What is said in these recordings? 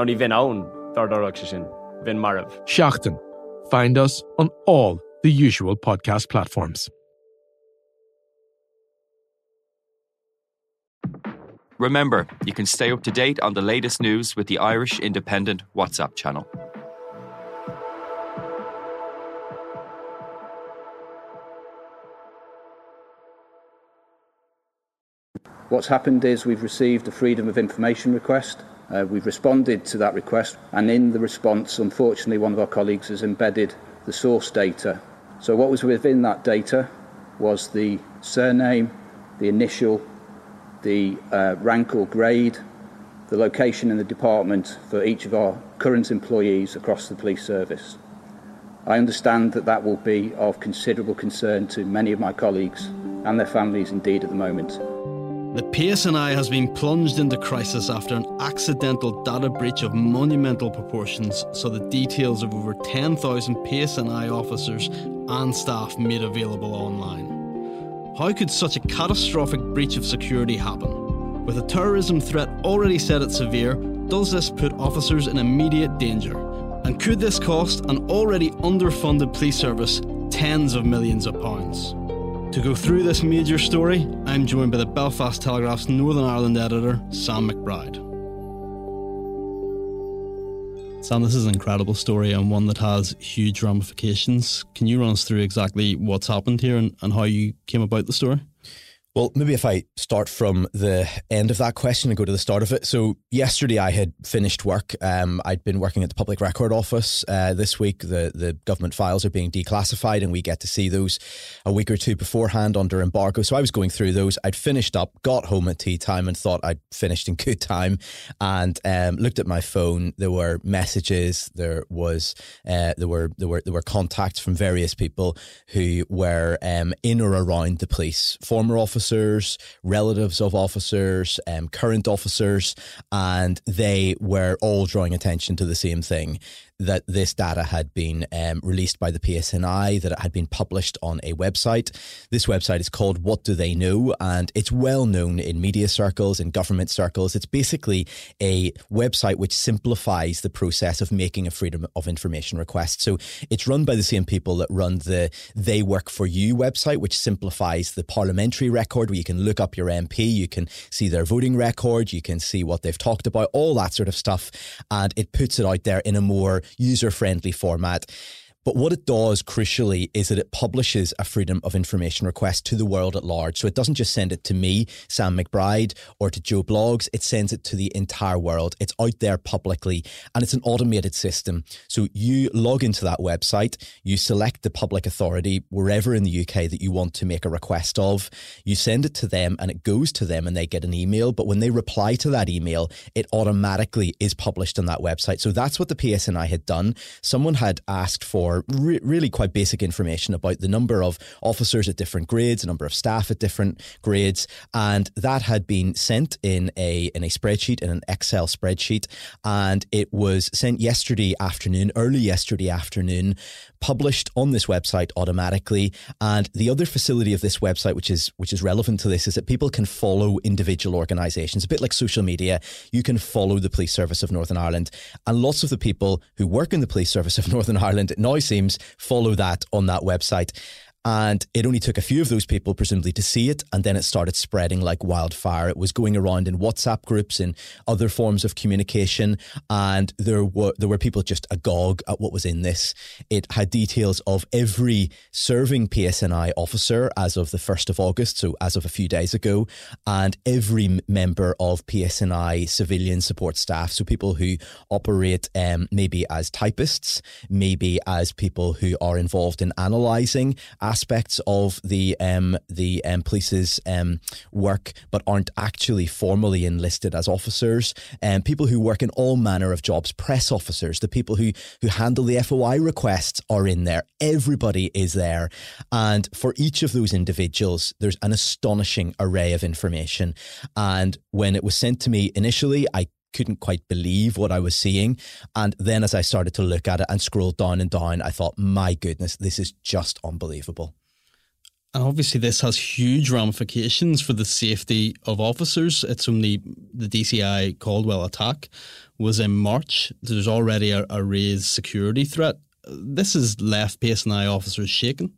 Ná ní bhín own dardarach se sin, bhín marmh. Seachtain. Find us on all the usual podcast platforms. Remember, you can stay up to date on the latest news with the Irish Independent WhatsApp channel. What's happened is we've received a Freedom of Information request. Uh, we've responded to that request, and in the response, unfortunately, one of our colleagues has embedded the source data. So, what was within that data was the surname, the initial, the uh, rank or grade, the location in the department for each of our current employees across the police service. I understand that that will be of considerable concern to many of my colleagues and their families indeed at the moment. The PSNI has been plunged into crisis after an accidental data breach of monumental proportions, so the details of over 10,000 PSNI officers and staff made available online. How could such a catastrophic breach of security happen? With a terrorism threat already set at severe, does this put officers in immediate danger? And could this cost an already underfunded police service tens of millions of pounds? To go through this major story, I'm joined by the Belfast Telegraph's Northern Ireland editor, Sam McBride. Sam, this is an incredible story and one that has huge ramifications. Can you run us through exactly what's happened here and, and how you came about the story? Well, maybe if I start from the end of that question and go to the start of it. So, yesterday I had finished work. Um, I'd been working at the Public Record Office. Uh, this week, the, the government files are being declassified, and we get to see those a week or two beforehand under embargo. So, I was going through those. I'd finished up, got home at tea time, and thought I'd finished in good time. And um, looked at my phone. There were messages. There was uh, there were there were there were contacts from various people who were um, in or around the police, former officers officers, relatives of officers, um, current officers, and they were all drawing attention to the same thing that this data had been um, released by the PSNI, that it had been published on a website. This website is called What Do They Know? And it's well known in media circles, in government circles. It's basically a website which simplifies the process of making a Freedom of Information request. So it's run by the same people that run the They Work For You website, which simplifies the parliamentary record where you can look up your MP, you can see their voting record, you can see what they've talked about, all that sort of stuff. And it puts it out there in a more user friendly format. But what it does, crucially, is that it publishes a Freedom of Information request to the world at large. So it doesn't just send it to me, Sam McBride, or to Joe Bloggs, it sends it to the entire world. It's out there publicly, and it's an automated system. So you log into that website, you select the public authority wherever in the UK that you want to make a request of, you send it to them, and it goes to them, and they get an email. But when they reply to that email, it automatically is published on that website. So that's what the PSNI had done. Someone had asked for for re- really quite basic information about the number of officers at different grades, the number of staff at different grades, and that had been sent in a in a spreadsheet in an Excel spreadsheet, and it was sent yesterday afternoon, early yesterday afternoon, published on this website automatically. And the other facility of this website, which is which is relevant to this, is that people can follow individual organisations, a bit like social media. You can follow the Police Service of Northern Ireland, and lots of the people who work in the Police Service of Northern Ireland it now seems follow that on that website. And it only took a few of those people, presumably, to see it. And then it started spreading like wildfire. It was going around in WhatsApp groups and other forms of communication. And there were, there were people just agog at what was in this. It had details of every serving PSNI officer as of the 1st of August, so as of a few days ago, and every member of PSNI civilian support staff. So people who operate um, maybe as typists, maybe as people who are involved in analysing aspects of the um, the um, police's um, work, but aren't actually formally enlisted as officers. Um, people who work in all manner of jobs, press officers, the people who who handle the FOI requests are in there. Everybody is there, and for each of those individuals, there's an astonishing array of information. And when it was sent to me initially, I couldn't quite believe what I was seeing. And then as I started to look at it and scroll down and down, I thought, my goodness, this is just unbelievable. And obviously, this has huge ramifications for the safety of officers. It's only the DCI Caldwell attack was in March. There's already a, a raised security threat. This has left PSNI officers shaken.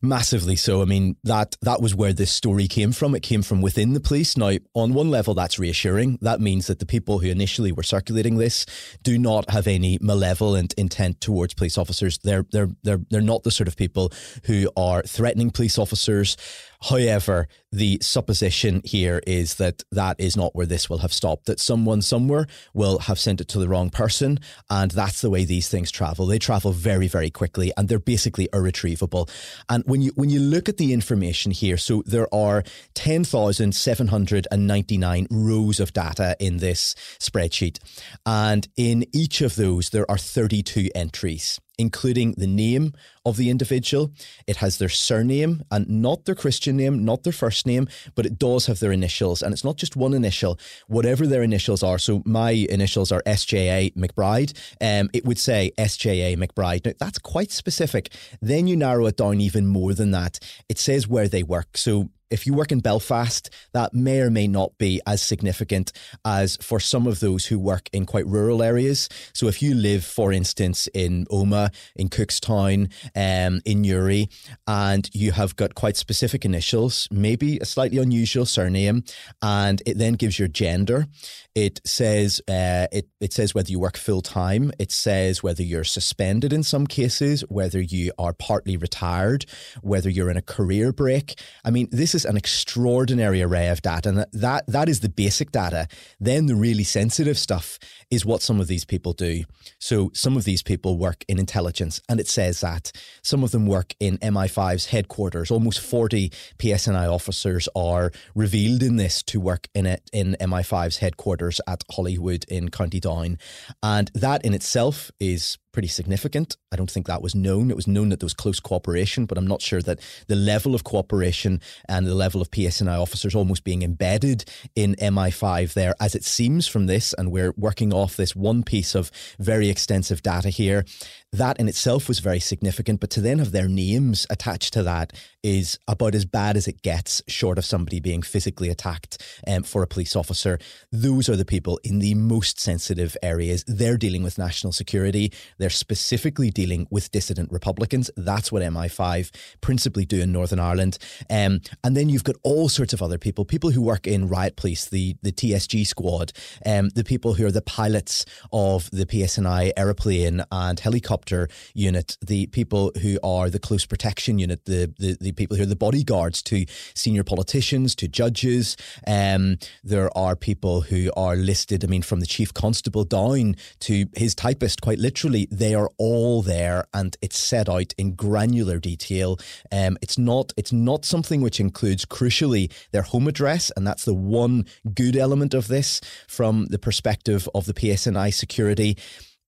Massively so. I mean, that that was where this story came from. It came from within the police. Now, on one level, that's reassuring. That means that the people who initially were circulating this do not have any malevolent intent towards police officers. They're they're they're they're not the sort of people who are threatening police officers. However, the supposition here is that that is not where this will have stopped, that someone somewhere will have sent it to the wrong person. And that's the way these things travel. They travel very, very quickly and they're basically irretrievable. And when you, when you look at the information here, so there are 10,799 rows of data in this spreadsheet. And in each of those, there are 32 entries including the name of the individual. It has their surname and not their Christian name, not their first name, but it does have their initials. And it's not just one initial, whatever their initials are. So my initials are SJA McBride. Um, it would say SJA McBride. Now, that's quite specific. Then you narrow it down even more than that. It says where they work. So if you work in Belfast, that may or may not be as significant as for some of those who work in quite rural areas. So if you live, for instance, in Omagh, in Cookstown, um, in Newry, and you have got quite specific initials, maybe a slightly unusual surname, and it then gives your gender. It says uh, it it says whether you work full time. It says whether you're suspended in some cases, whether you are partly retired, whether you're in a career break. I mean, this is an extraordinary array of data, and that that is the basic data. Then the really sensitive stuff is what some of these people do. So some of these people work in intelligence, and it says that some of them work in MI5's headquarters. Almost forty PSNI officers are revealed in this to work in it in MI5's headquarters at Holywood in County Down. And that in itself is pretty significant. I don't think that was known. It was known that there was close cooperation, but I'm not sure that the level of cooperation and the level of PSNI officers almost being embedded in MI5 there, as it seems from this, and we're working off this one piece of very extensive data here. That in itself was very significant, but to then have their names attached to that is about as bad as it gets, short of somebody being physically attacked um, for a police officer. Those are the people in the most sensitive areas. They're dealing with national security. They're specifically dealing with dissident Republicans. That's what MI5 principally do in Northern Ireland. Um, and then you've got all sorts of other people, people who work in riot police, the, the TSG squad, um, the people who are the pilots of the PSNI aeroplane and helicopter unit, the people who are the close protection unit, the, the, the people who are the bodyguards to senior politicians, to judges. Um, there are people who are listed, I mean, from the chief constable down to his typist, quite literally, they are all there and it's set out in granular detail. Um, it's not it's not something which includes crucially their home address, and that's the one good element of this from the perspective of the PSNI security.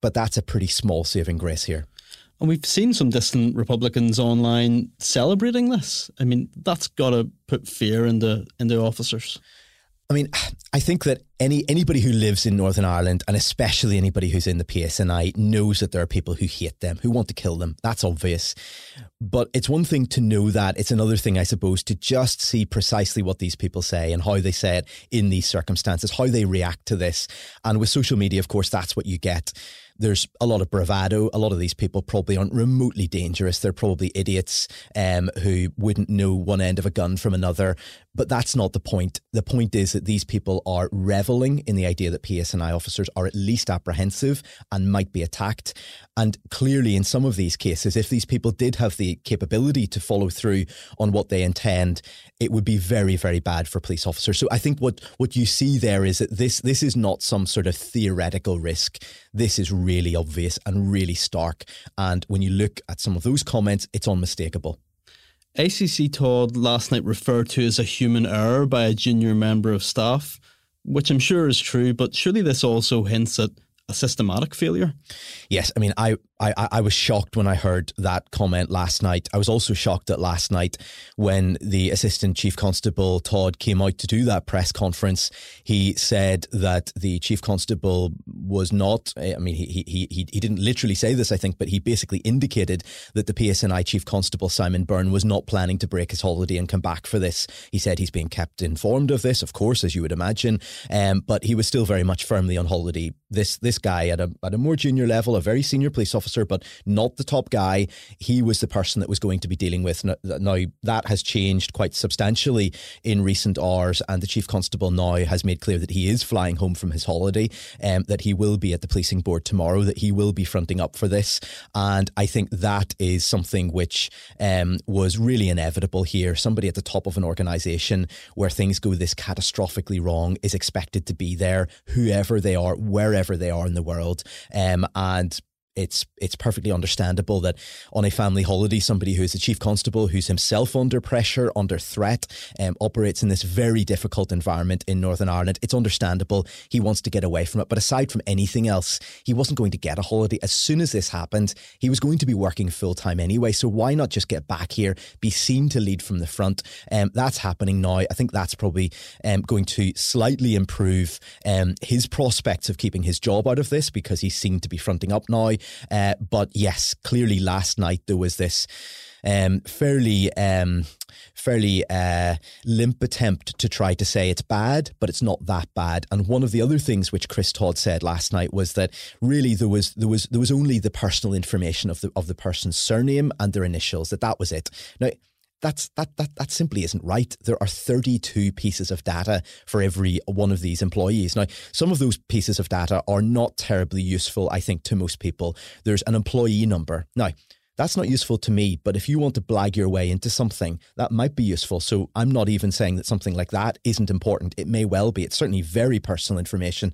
But that's a pretty small saving grace here. And we've seen some dissident Republicans online celebrating this. I mean, that's got to put fear into into officers. I mean, I think that any anybody who lives in Northern Ireland, and especially anybody who's in the PSNI, knows that there are people who hate them, who want to kill them. That's obvious. But it's one thing to know that. It's another thing, I suppose, to just see precisely what these people say and how they say it in these circumstances, how they react to this. And with social media, of course, that's what you get there's a lot of bravado. A lot of these people probably aren't remotely dangerous. They're probably idiots um, who wouldn't know one end of a gun from another. But that's not the point. The point is that these people are reveling in the idea that PSNI officers are at least apprehensive and might be attacked. And clearly, in some of these cases, if these people did have the capability to follow through on what they intend, it would be very, very bad for police officers. So I think what, what you see there is that this this is not some sort of theoretical risk. This is really obvious and really stark. And when you look at some of those comments, it's unmistakable. ACC Todd last night referred to as a human error by a junior member of staff, which I'm sure is true, but surely this also hints at a systematic failure. Yes, I mean, I, I, I was shocked when I heard that comment last night. I was also shocked that last night when the Assistant Chief Constable Todd came out to do that press conference, he said that the Chief Constable was not. I mean, he he he he didn't literally say this, I think, but he basically indicated that the PSNI Chief Constable Simon Byrne was not planning to break his holiday and come back for this. He said he's being kept informed of this, of course, as you would imagine, um, but he was still very much firmly on holiday. This this guy at a at a more junior level, a very senior police officer, but not the top guy. He was the person that was going to be dealing with. Now that has changed quite substantially in recent hours, and the chief constable now has made clear that he is flying home from his holiday, um, that he will be at the policing board tomorrow, that he will be fronting up for this, and I think that is something which um, was really inevitable here. Somebody at the top of an organisation where things go this catastrophically wrong is expected to be there, whoever they are, wherever they are in the world. Um, and it's it's perfectly understandable that on a family holiday, somebody who is a chief constable, who's himself under pressure, under threat, um, operates in this very difficult environment in Northern Ireland. It's understandable. He wants to get away from it. But aside from anything else, he wasn't going to get a holiday. As soon as this happened, he was going to be working full time anyway. So why not just get back here, be seen to lead from the front? Um, that's happening now. I think that's probably um, going to slightly improve um, his prospects of keeping his job out of this because he's seen to be fronting up now. Uh, but yes, clearly last night there was this um, fairly um, fairly uh, limp attempt to try to say it's bad, but it's not that bad. And one of the other things which Chris Todd said last night was that really there was there was there was only the personal information of the of the person's surname and their initials. That that was it. Now that's that that that simply isn't right. There are 32 pieces of data for every one of these employees. Now, some of those pieces of data are not terribly useful, I think, to most people. There's an employee number. Now, that's not useful to me, but if you want to blag your way into something, that might be useful. So I'm not even saying that something like that isn't important. It may well be. It's certainly very personal information.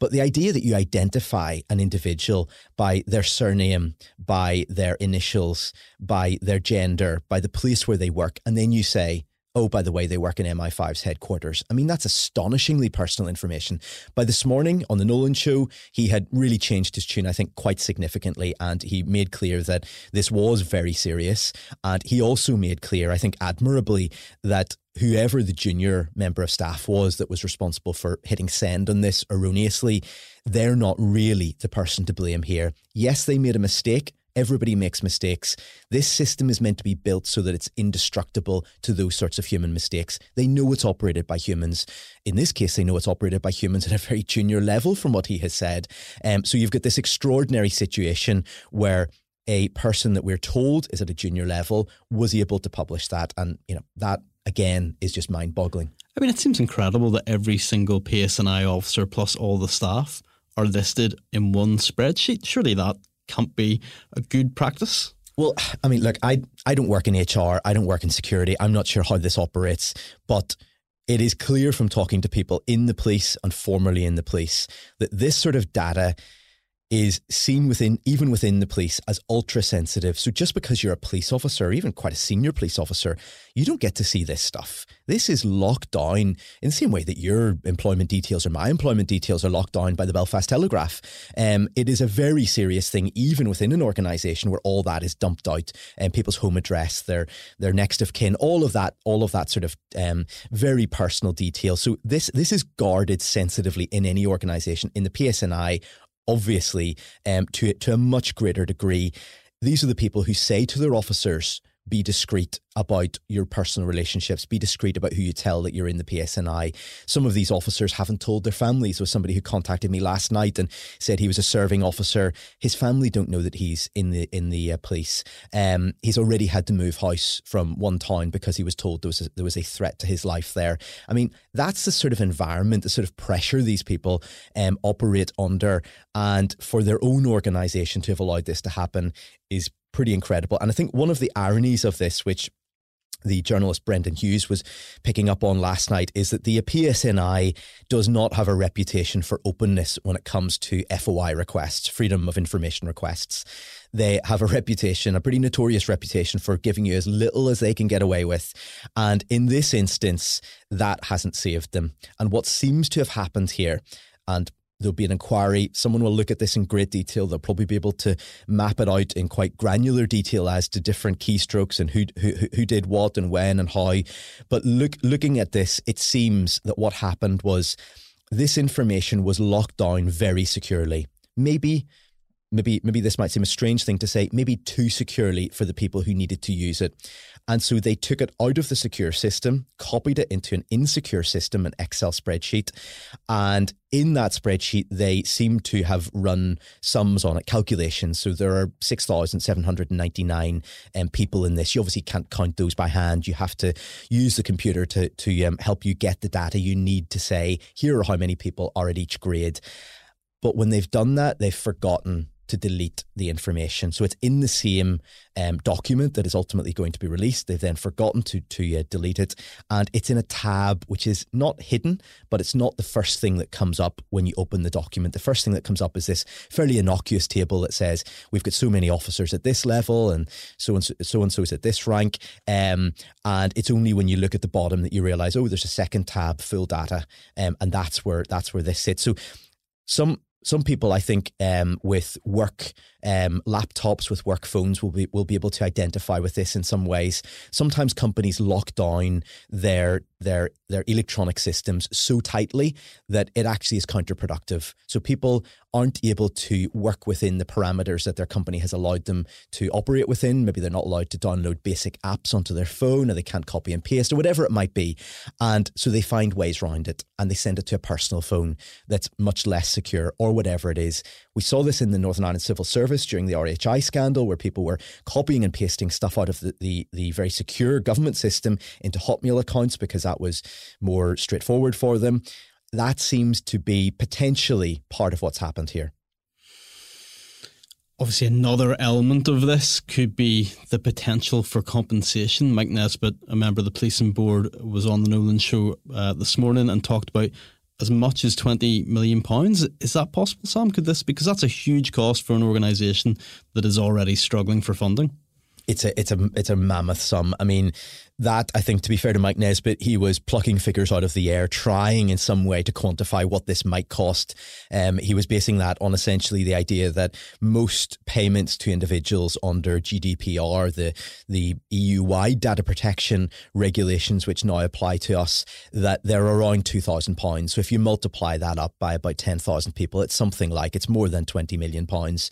But the idea that you identify an individual by their surname, by their initials, by their gender, by the place where they work, and then you say, Oh, by the way, they work in MI5's headquarters. I mean, that's astonishingly personal information. By this morning on the Nolan show, he had really changed his tune, I think, quite significantly. And he made clear that this was very serious. And he also made clear, I think, admirably, that whoever the junior member of staff was that was responsible for hitting send on this erroneously, they're not really the person to blame here. Yes, they made a mistake. Everybody makes mistakes. This system is meant to be built so that it's indestructible to those sorts of human mistakes. They know it's operated by humans. In this case, they know it's operated by humans at a very junior level, from what he has said. Um, so you've got this extraordinary situation where a person that we're told is at a junior level was able to publish that. And, you know, that again is just mind boggling. I mean, it seems incredible that every single PSNI officer plus all the staff are listed in one spreadsheet. Surely that can't be a good practice? Well, I mean, look, I I don't work in HR, I don't work in security. I'm not sure how this operates, but it is clear from talking to people in the police and formerly in the police that this sort of data is seen within even within the police as ultra sensitive. So just because you're a police officer, even quite a senior police officer, you don't get to see this stuff. This is locked down in the same way that your employment details or my employment details are locked down by the Belfast Telegraph. Um, it is a very serious thing, even within an organisation where all that is dumped out and um, people's home address, their their next of kin, all of that, all of that sort of um, very personal detail. So this this is guarded sensitively in any organisation. In the PSNI obviously, um, to, to a much greater degree. These are the people who say to their officers, be discreet about your personal relationships. Be discreet about who you tell that you're in the PSNI. Some of these officers haven't told their families. There was somebody who contacted me last night and said he was a serving officer. His family don't know that he's in the in the uh, police. Um, he's already had to move house from one town because he was told there was a, there was a threat to his life there. I mean, that's the sort of environment, the sort of pressure these people um, operate under, and for their own organisation to have allowed this to happen is pretty incredible. And I think one of the ironies of this, which the journalist Brendan Hughes was picking up on last night is that the PSNI does not have a reputation for openness when it comes to FOI requests, freedom of information requests. They have a reputation, a pretty notorious reputation for giving you as little as they can get away with. And in this instance, that hasn't saved them. And what seems to have happened here, and There'll be an inquiry. Someone will look at this in great detail. They'll probably be able to map it out in quite granular detail as to different keystrokes and who who, who did what and when and how. But look, looking at this, it seems that what happened was this information was locked down very securely. Maybe maybe maybe this might seem a strange thing to say, maybe too securely for the people who needed to use it. And so they took it out of the secure system, copied it into an insecure system, an Excel spreadsheet. And in that spreadsheet, they seem to have run sums on it, calculations. So there are 6,799 um, people in this. You obviously can't count those by hand. You have to use the computer to, to um, help you get the data you need to say, here are how many people are at each grade. But when they've done that, they've forgotten to delete the information. So it's in the same um, document that is ultimately going to be released. They've then forgotten to to uh, delete it, and it's in a tab which is not hidden, but it's not the first thing that comes up when you open the document. The first thing that comes up is this fairly innocuous table that says we've got so many officers at this level, and so and so, and so is at this rank. Um, and it's only when you look at the bottom that you realize, oh, there's a second tab, full data, um, and that's where that's where this sits. So some some people, I think, um, with work um, laptops, with work phones, will be will be able to identify with this in some ways. Sometimes companies lock down their their their electronic systems so tightly that it actually is counterproductive. So people aren't able to work within the parameters that their company has allowed them to operate within. Maybe they're not allowed to download basic apps onto their phone, or they can't copy and paste, or whatever it might be. And so they find ways around it, and they send it to a personal phone that's much less secure, or whatever it is. We saw this in the Northern Ireland Civil Service during the RHI scandal, where people were copying and pasting stuff out of the, the, the very secure government system into Hotmail accounts because that was more straightforward for them. That seems to be potentially part of what's happened here. Obviously, another element of this could be the potential for compensation. Mike Nesbitt, a member of the policing board, was on the Nolan show uh, this morning and talked about as much as 20 million pounds. Is that possible, Sam? Could this, because that's a huge cost for an organisation that is already struggling for funding? it's a it's a it's a mammoth sum. I mean, that I think to be fair to Mike Nesbitt, he was plucking figures out of the air, trying in some way to quantify what this might cost. Um, he was basing that on essentially the idea that most payments to individuals under GDPR, the the EU wide data protection regulations which now apply to us, that they're around two thousand pounds. So if you multiply that up by about ten thousand people, it's something like it's more than twenty million pounds.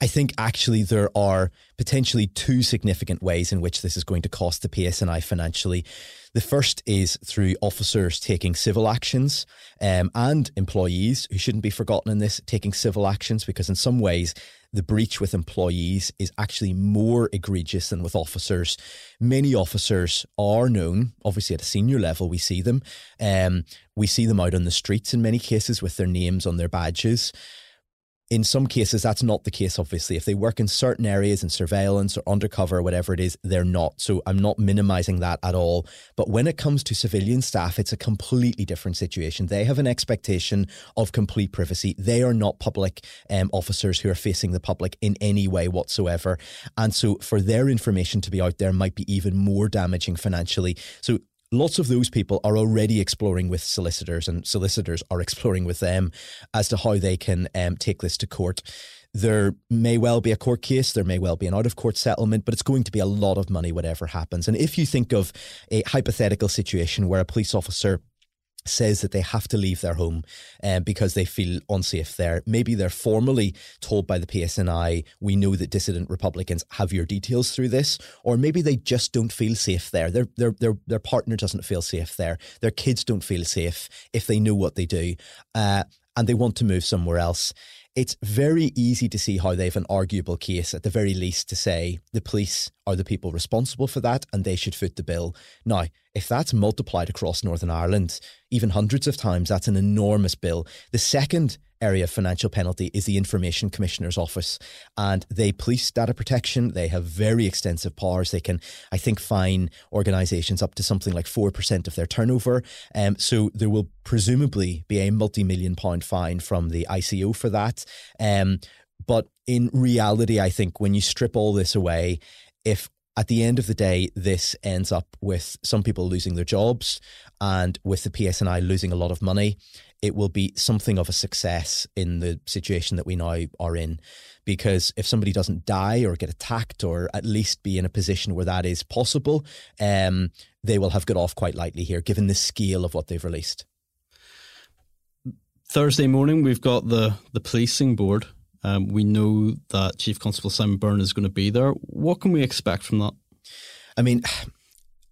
I think actually there are potentially two significant ways in which this is going to cost the PSNI financially. The first is through officers taking civil actions um, and employees who shouldn't be forgotten in this taking civil actions because in some ways the breach with employees is actually more egregious than with officers. Many officers are known, obviously at a senior level, we see them. Um, we see them out on the streets in many cases with their names on their badges. In some cases, that's not the case, obviously. If they work in certain areas in surveillance or undercover whatever it is, they're not. So I'm not minimizing that at all. But when it comes to civilian staff, it's a completely different situation. They have an expectation of complete privacy. They are not public um, officers who are facing the public in any way whatsoever. And so for their information to be out there might be even more damaging financially. So lots of those people are already exploring with solicitors, and solicitors are exploring with them as to how they can um, take this to court. There may well be a court case, there may well be an out of court settlement, but it's going to be a lot of money, whatever happens. And if you think of a hypothetical situation where a police officer says that they have to leave their home um, because they feel unsafe there. Maybe they're formally told by the PSNI, we know that dissident Republicans have your details through this, or maybe they just don't feel safe there. Their, their, their, their partner doesn't feel safe there. Their kids don't feel safe if they know what they do, uh, and they want to move somewhere else it's very easy to see how they have an arguable case, at the very least, to say the police are the people responsible for that and they should foot the bill. Now, if that's multiplied across Northern Ireland, even hundreds of times, that's an enormous bill. The second area of financial penalty is the Information Commissioner's Office. And they police data protection. They have very extensive powers. They can, I think, fine organisations up to something like 4% of their turnover. Um, so there will presumably be a multi million pound fine from the ICO for that. Um, but in reality, I think when you strip all this away, if at the end of the day, this ends up with some people losing their jobs and with the PSNI losing a lot of money. It will be something of a success in the situation that we now are in. Because if somebody doesn't die or get attacked or at least be in a position where that is possible, um, they will have got off quite lightly here, given the scale of what they've released. Thursday morning, we've got the, the policing board um, we know that Chief Constable Simon Byrne is going to be there. What can we expect from that? I mean,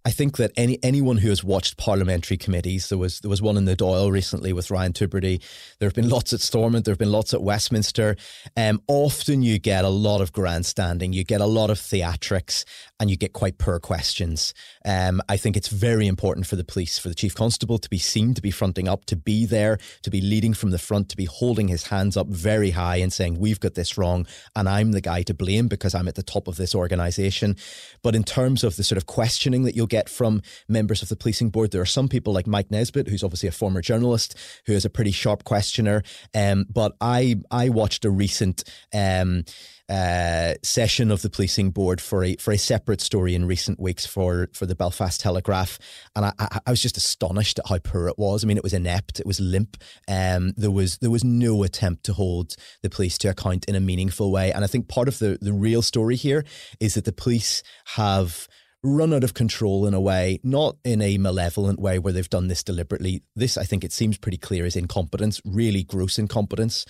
I think that any anyone who has watched parliamentary committees, there was there was one in the Dáil recently with Ryan Tubridy. There have been lots at Stormont. There have been lots at Westminster. Um, often you get a lot of grandstanding, you get a lot of theatrics, and you get quite poor questions. Um, I think it's very important for the police, for the chief constable to be seen, to be fronting up, to be there, to be leading from the front, to be holding his hands up very high and saying, "We've got this wrong, and I'm the guy to blame because I'm at the top of this organisation." But in terms of the sort of questioning that you'll get from members of the policing board. There are some people like Mike Nesbitt, who's obviously a former journalist, who is a pretty sharp questioner. Um, but I I watched a recent. Um, uh, session of the policing board for a for a separate story in recent weeks for for the Belfast Telegraph, and I, I, I was just astonished at how poor it was. I mean, it was inept, it was limp. Um, there was there was no attempt to hold the police to account in a meaningful way, and I think part of the the real story here is that the police have run out of control in a way, not in a malevolent way where they've done this deliberately. This, I think it seems pretty clear, is incompetence, really gross incompetence.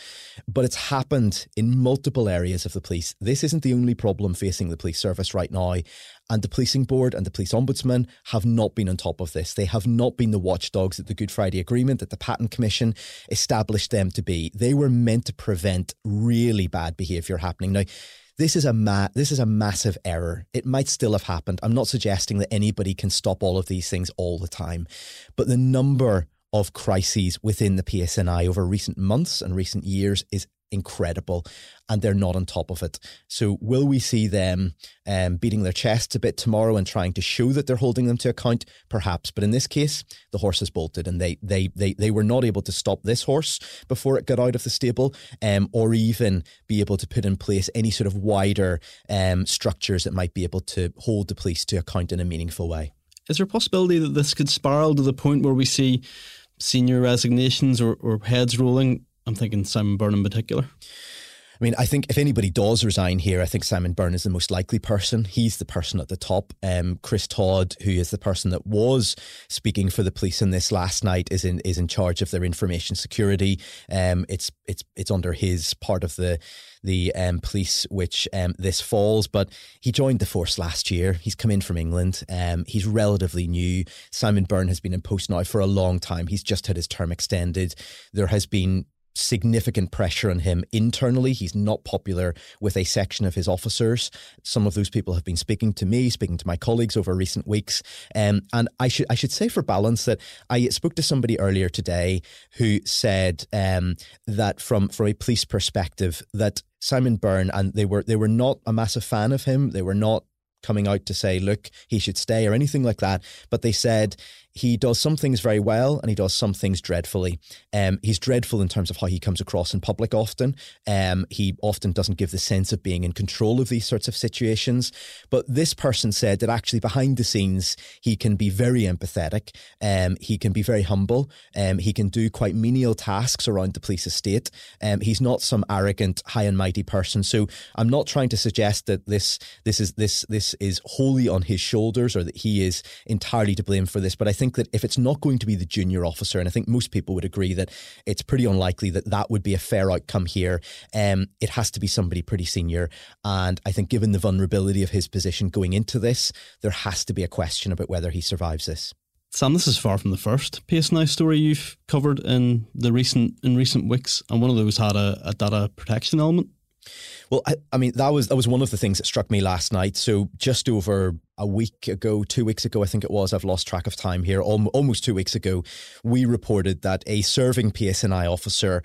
But it's happened in multiple areas of the police. This isn't the only problem facing the police service right now. And the policing board and the police ombudsman have not been on top of this. They have not been the watchdogs that the Good Friday Agreement, that the Patten Commission established them to be. They were meant to prevent really bad behaviour happening. Now, this is a ma- this is a massive error. It might still have happened. I'm not suggesting that anybody can stop all of these things all the time, but the number of crises within the PSNI over recent months and recent years is incredible, and they're not on top of it. So, will we see them um, beating their chests a bit tomorrow and trying to show that they're holding them to account? Perhaps, but in this case, the horse has bolted, and they they they they were not able to stop this horse before it got out of the stable, um, or even be able to put in place any sort of wider um, structures that might be able to hold the police to account in a meaningful way. Is there a possibility that this could spiral to the point where we see senior resignations or, or heads rolling I'm thinking Simon Byrne in particular. I mean, I think if anybody does resign here, I think Simon Byrne is the most likely person. He's the person at the top. Um, Chris Todd, who is the person that was speaking for the police in this last night, is in is in charge of their information security. Um, it's it's it's under his part of the the um, police, which um, this falls. But he joined the force last year. He's come in from England. Um, he's relatively new. Simon Byrne has been in post now for a long time. He's just had his term extended. There has been significant pressure on him internally. He's not popular with a section of his officers. Some of those people have been speaking to me, speaking to my colleagues over recent weeks. Um, and I should I should say for balance that I spoke to somebody earlier today who said um, that from from a police perspective that Simon Byrne and they were they were not a massive fan of him. They were not coming out to say, look, he should stay or anything like that. But they said he does some things very well and he does some things dreadfully. Um, he's dreadful in terms of how he comes across in public often. Um, he often doesn't give the sense of being in control of these sorts of situations. But this person said that actually behind the scenes, he can be very empathetic. Um, he can be very humble. Um, he can do quite menial tasks around the police estate. Um, he's not some arrogant, high and mighty person. So I'm not trying to suggest that this this is this this is wholly on his shoulders or that he is entirely to blame for this. But I think that if it's not going to be the junior officer, and I think most people would agree that it's pretty unlikely that that would be a fair outcome here, um, it has to be somebody pretty senior. And I think, given the vulnerability of his position going into this, there has to be a question about whether he survives this. Sam, this is far from the first PSNI story you've covered in the recent in recent weeks, and one of those had a, a data protection element. Well, I, I, mean that was that was one of the things that struck me last night. So just over a week ago, two weeks ago, I think it was. I've lost track of time here. almost two weeks ago, we reported that a serving PSNI officer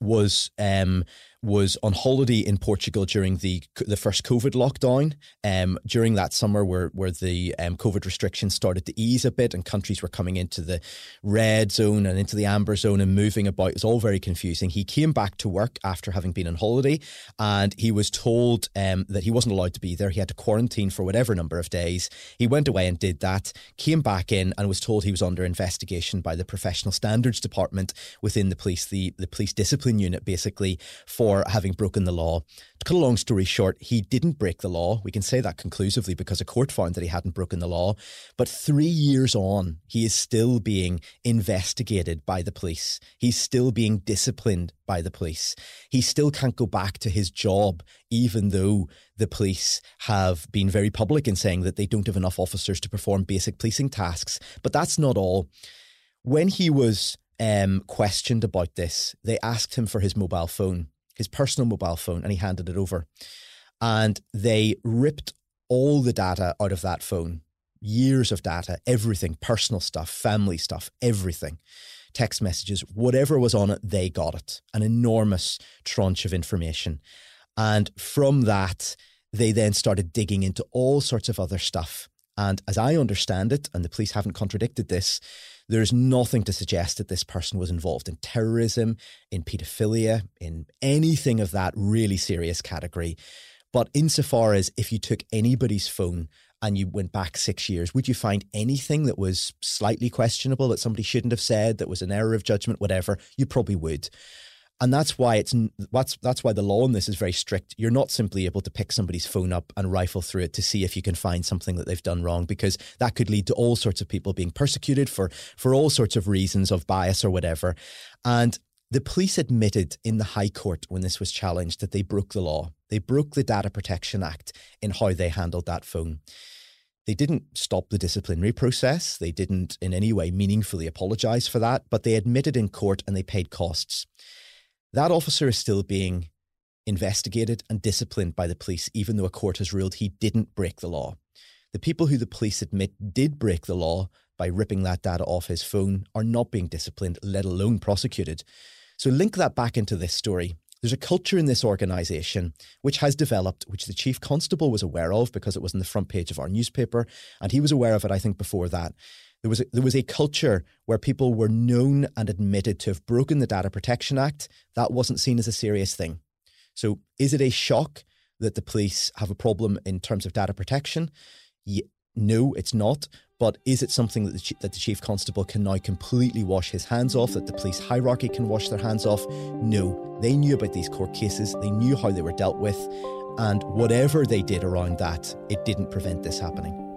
was um, was on holiday in Portugal during the the first COVID lockdown. Um, during that summer, where where the um, COVID restrictions started to ease a bit, and countries were coming into the red zone and into the amber zone and moving about, it was all very confusing. He came back to work after having been on holiday, and he was told um, that he wasn't allowed to be there. He had to quarantine for whatever number of days. He went away and did that. Came back in and was told he was under investigation by the Professional Standards Department within the police, the the police discipline unit, basically for for having broken the law. To cut a long story short, he didn't break the law. We can say that conclusively because a court found that he hadn't broken the law. But three years on, he is still being investigated by the police. He's still being disciplined by the police. He still can't go back to his job, even though the police have been very public in saying that they don't have enough officers to perform basic policing tasks. But that's not all. When he was um, questioned about this, they asked him for his mobile phone his personal mobile phone, and he handed it over. And they ripped all the data out of that phone years of data, everything, personal stuff, family stuff, everything, text messages, whatever was on it, they got it. An enormous tranche of information. And from that, they then started digging into all sorts of other stuff. And as I understand it, and the police haven't contradicted this, there's nothing to suggest that this person was involved in terrorism, in paedophilia, in anything of that really serious category. But insofar as if you took anybody's phone and you went back six years, would you find anything that was slightly questionable that somebody shouldn't have said, that was an error of judgment, whatever? You probably would and that's why it's that's that's why the law on this is very strict. You're not simply able to pick somebody's phone up and rifle through it to see if you can find something that they've done wrong, because that could lead to all sorts of people being persecuted for for all sorts of reasons of bias or whatever. And the police admitted in the High Court when this was challenged that they broke the law. They broke the Data Protection Act in how they handled that phone. They didn't stop the disciplinary process. They didn't in any way meaningfully apologize for that, but they admitted in court and they paid costs. That officer is still being investigated and disciplined by the police, even though a court has ruled he didn't break the law. The people who the police admit did break the law by ripping that data off his phone are not being disciplined, let alone prosecuted. So link that back into this story. There's a culture in this organisation which has developed, which the chief constable was aware of because it was on the front page of our newspaper, and he was aware of it, I think, before that, there was a, there was a culture where people were known and admitted to have broken the Data Protection Act. That wasn't seen as a serious thing. So, is it a shock that the police have a problem in terms of data protection? No, it's not. But is it something that the, that the chief constable can now completely wash his hands off? That the police hierarchy can wash their hands off? No, they knew about these court cases. They knew how they were dealt with, and whatever they did around that, it didn't prevent this happening.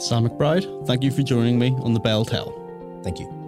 Sam McBride, thank you for joining me on the Bel Tel. Thank you.